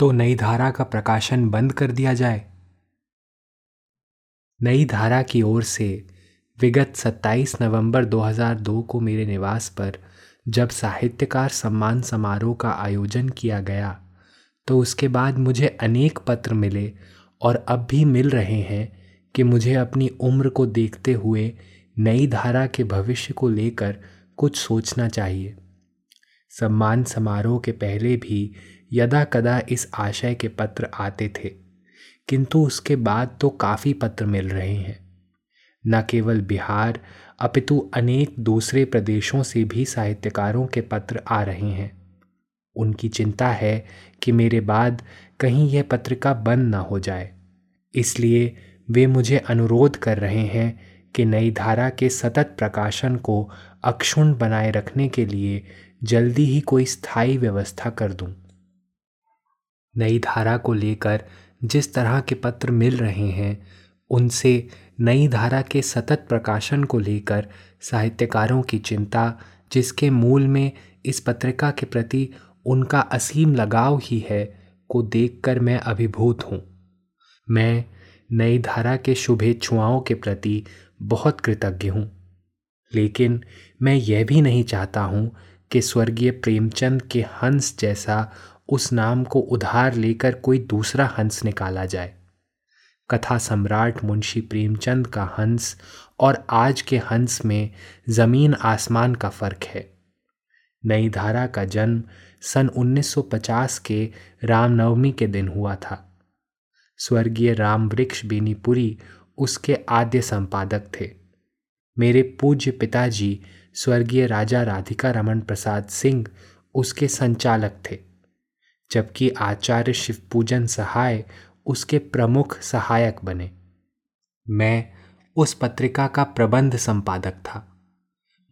तो नई धारा का प्रकाशन बंद कर दिया जाए। नई धारा की ओर से विगत 27 नवंबर 2002 को मेरे निवास पर जब साहित्यकार सम्मान समारोह का आयोजन किया गया तो उसके बाद मुझे अनेक पत्र मिले और अब भी मिल रहे हैं कि मुझे अपनी उम्र को देखते हुए नई धारा के भविष्य को लेकर कुछ सोचना चाहिए। सम्मान समारोह के पहले भी यदा कदा इस आशय के पत्र आते थे, किंतु उसके बाद तो काफ़ी पत्र मिल रहे हैं। न केवल बिहार, अपितु अनेक दूसरे प्रदेशों से भी साहित्यकारों के पत्र आ रहे हैं। उनकी चिंता है कि मेरे बाद कहीं यह पत्रिका बंद न हो जाए। इसलिए वे मुझे अनुरोध कर रहे हैं कि नई धारा के सतत प्रकाशन को अक्षुण बनाए रखने के लिए जल्दी ही कोई स्थायी व्यवस्था कर दूँ। नई धारा को लेकर जिस तरह के पत्र मिल रहे हैं, उनसे नई धारा के सतत प्रकाशन को लेकर साहित्यकारों की चिंता, जिसके मूल में इस पत्रिका के प्रति उनका असीम लगाव ही है, को देखकर मैं अभिभूत हूँ। मैं नई धारा के शुभेच्छुआओं के प्रति बहुत कृतज्ञ हूँ। लेकिन मैं यह भी नहीं चाहता हूँ कि स्वर्गीय प्रेमचंद के हंस जैसा उस नाम को उधार लेकर कोई दूसरा हंस निकाला जाए। कथा सम्राट मुंशी प्रेमचंद का हंस और आज के हंस में ज़मीन आसमान का फ़र्क है। नई धारा का जन्म सन 1950 के रामनवमी के दिन हुआ था। स्वर्गीय राम वृक्ष बेनीपुरी उसके आद्य संपादक थे। मेरे पूज्य पिताजी स्वर्गीय राजा राधिका रमन प्रसाद सिंह उसके संचालक थे। जबकि आचार्य शिवपूजन सहाय उसके प्रमुख सहायक बने। मैं उस पत्रिका का प्रबंध संपादक था।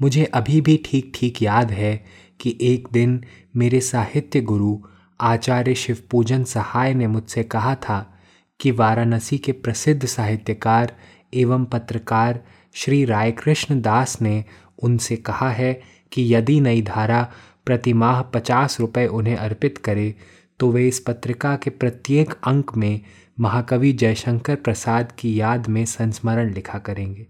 मुझे अभी भी ठीक ठीक याद है कि एक दिन मेरे साहित्य गुरु आचार्य शिवपूजन सहाय ने मुझसे कहा था कि वाराणसी के प्रसिद्ध साहित्यकार एवं पत्रकार श्री रायकृष्ण दास ने उनसे कहा है कि यदि नई धारा प्रतिमाह पचास रुपये उन्हें अर्पित करें तो वे इस पत्रिका के प्रत्येक अंक में महाकवि जयशंकर प्रसाद की याद में संस्मरण लिखा करेंगे।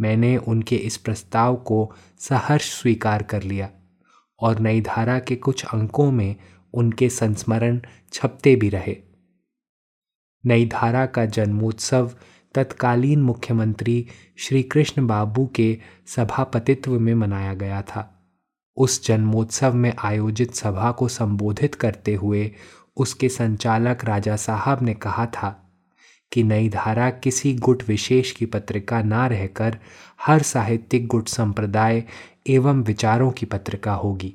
मैंने उनके इस प्रस्ताव को सहर्ष स्वीकार कर लिया और नई धारा के कुछ अंकों में उनके संस्मरण छपते भी रहे। नई धारा का जन्मोत्सव तत्कालीन मुख्यमंत्री श्री कृष्ण बाबू के सभापतित्व में मनाया गया था। उस जन्मोत्सव में आयोजित सभा को संबोधित करते हुए उसके संचालक राजा साहब ने कहा था कि नई धारा किसी गुट विशेष की पत्रिका ना रहकर हर साहित्यिक गुट संप्रदाय एवं विचारों की पत्रिका होगी।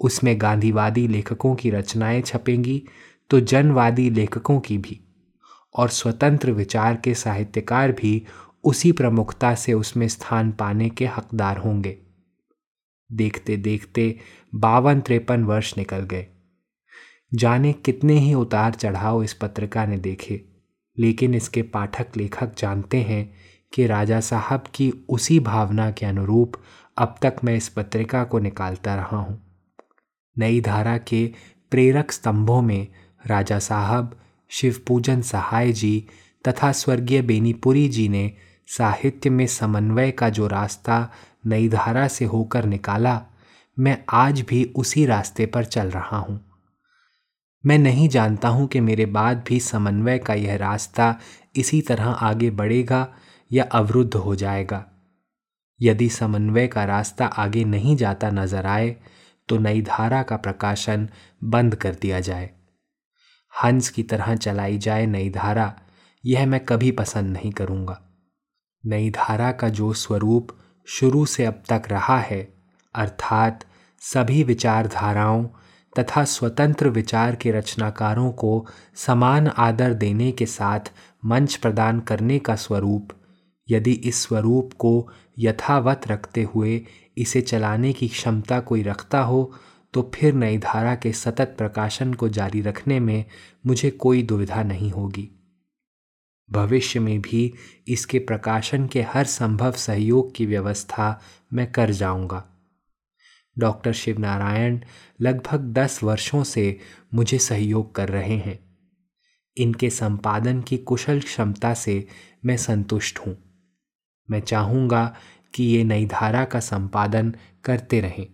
उसमें गांधीवादी लेखकों की रचनाएँ छपेंगी तो जनवादी लेखकों की भी, और स्वतंत्र विचार के साहित्यकार भी उसी प्रमुखता से उसमें स्थान पाने के हकदार होंगे। देखते देखते बावन त्रेपन वर्ष निकल गए। जाने कितने ही उतार चढ़ाव इस पत्रिका ने देखे, लेकिन इसके पाठक लेखक जानते हैं कि राजा साहब की उसी भावना के अनुरूप अब तक मैं इस पत्रिका को निकालता रहा हूँ। नई धारा के प्रेरक स्तंभों में राजा साहब, शिवपूजन सहाय जी तथा स्वर्गीय बेनीपुरी जी ने साहित्य में समन्वय का जो रास्ता नई धारा से होकर निकाला, मैं आज भी उसी रास्ते पर चल रहा हूँ। मैं नहीं जानता हूँ कि मेरे बाद भी समन्वय का यह रास्ता इसी तरह आगे बढ़ेगा या अवरुद्ध हो जाएगा। यदि समन्वय का रास्ता आगे नहीं जाता नज़र आए तो नई धारा का प्रकाशन बंद कर दिया जाए। हंस की तरह चलाई जाए नई धारा, यह मैं कभी पसंद नहीं करूँगा। नई धारा का जो स्वरूप शुरू से अब तक रहा है। अर्थात सभी विचारधाराओं तथा स्वतंत्र विचार के रचनाकारों को समान आदर देने के साथ मंच प्रदान करने का स्वरूप, यदि इस स्वरूप को यथावत रखते हुए इसे चलाने की क्षमता कोई रखता हो तो फिर नई धारा के सतत प्रकाशन को जारी रखने में मुझे कोई दुविधा नहीं होगी। भविष्य में भी इसके प्रकाशन के हर संभव सहयोग की व्यवस्था मैं कर जाऊँगा। डॉक्टर शिवनारायण लगभग दस वर्षों से मुझे सहयोग कर रहे हैं। इनके संपादन की कुशल क्षमता से मैं संतुष्ट हूँ। मैं चाहूँगा कि ये नई धारा का संपादन करते रहें।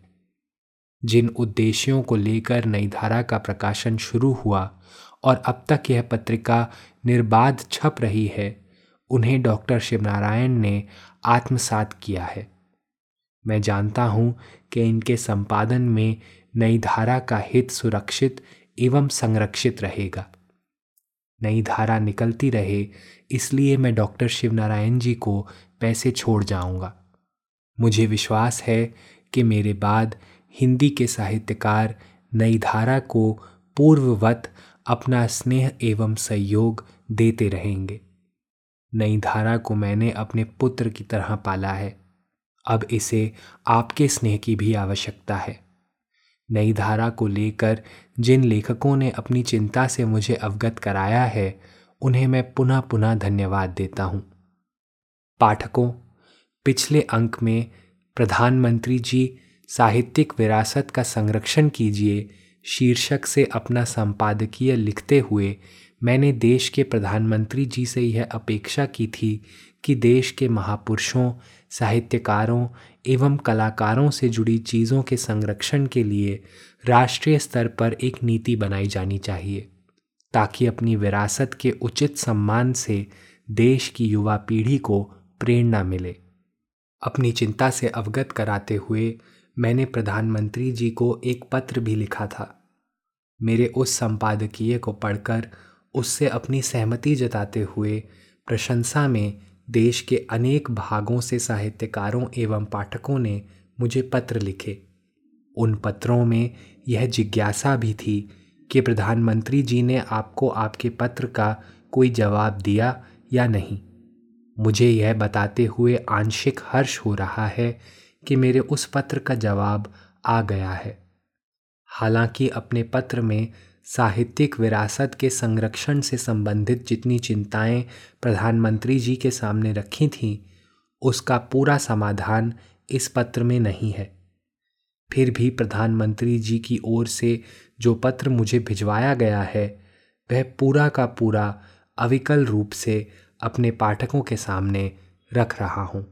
जिन उद्देश्यों को लेकर नई धारा का प्रकाशन शुरू हुआ और अब तक यह पत्रिका निर्बाध छप रही है। उन्हें डॉक्टर शिवनारायण ने आत्मसात किया है। मैं जानता हूँ कि इनके संपादन में नई धारा का हित सुरक्षित एवं संरक्षित रहेगा। नई धारा निकलती रहे, इसलिए मैं डॉक्टर शिवनारायण जी को पैसे छोड़ जाऊँगा। मुझे विश्वास है कि मेरे बाद हिंदी के साहित्यकार नई धारा को पूर्ववत अपना स्नेह एवं सहयोग देते रहेंगे। नई धारा को मैंने अपने पुत्र की तरह पाला है। अब इसे आपके स्नेह की भी आवश्यकता है। नई धारा को लेकर जिन लेखकों ने अपनी चिंता से मुझे अवगत कराया है, उन्हें मैं पुनः पुनः धन्यवाद देता हूँ। पाठकों, पिछले अंक में प्रधानमंत्री जी साहित्यिक विरासत का संरक्षण कीजिए। शीर्षक से अपना संपादकीय लिखते हुए, मैंने देश के प्रधानमंत्री जी से यह अपेक्षा की थी कि देश के महापुरुषों, साहित्यकारों एवं कलाकारों से जुड़ी चीज़ों के संरक्षण के लिए राष्ट्रीय स्तर पर एक नीति बनाई जानी चाहिए, ताकि अपनी विरासत के उचित सम्मान से देश की युवा पीढ़ी को प्रेरणा मिले। अपनी चिंता से अवगत कराते हुए मैंने प्रधानमंत्री जी को एक पत्र भी लिखा था। मेरे उस संपादकीय को पढ़कर उससे अपनी सहमति जताते हुए प्रशंसा में देश के अनेक भागों से साहित्यकारों एवं पाठकों ने मुझे पत्र लिखे। उन पत्रों में यह जिज्ञासा भी थी कि प्रधानमंत्री जी ने आपको आपके पत्र का कोई जवाब दिया या नहीं। मुझे यह बताते हुए आंशिक हर्ष हो रहा है कि मेरे उस पत्र का जवाब आ गया है। हालाँकि अपने पत्र में साहित्यिक विरासत के संरक्षण से संबंधित जितनी चिंताएँ प्रधानमंत्री जी के सामने रखी थीं, उसका पूरा समाधान इस पत्र में नहीं है। फिर भी प्रधानमंत्री जी की ओर से जो पत्र मुझे भिजवाया गया है, वह पूरा का पूरा अविकल रूप से अपने पाठकों के सामने रख रहा हूँ।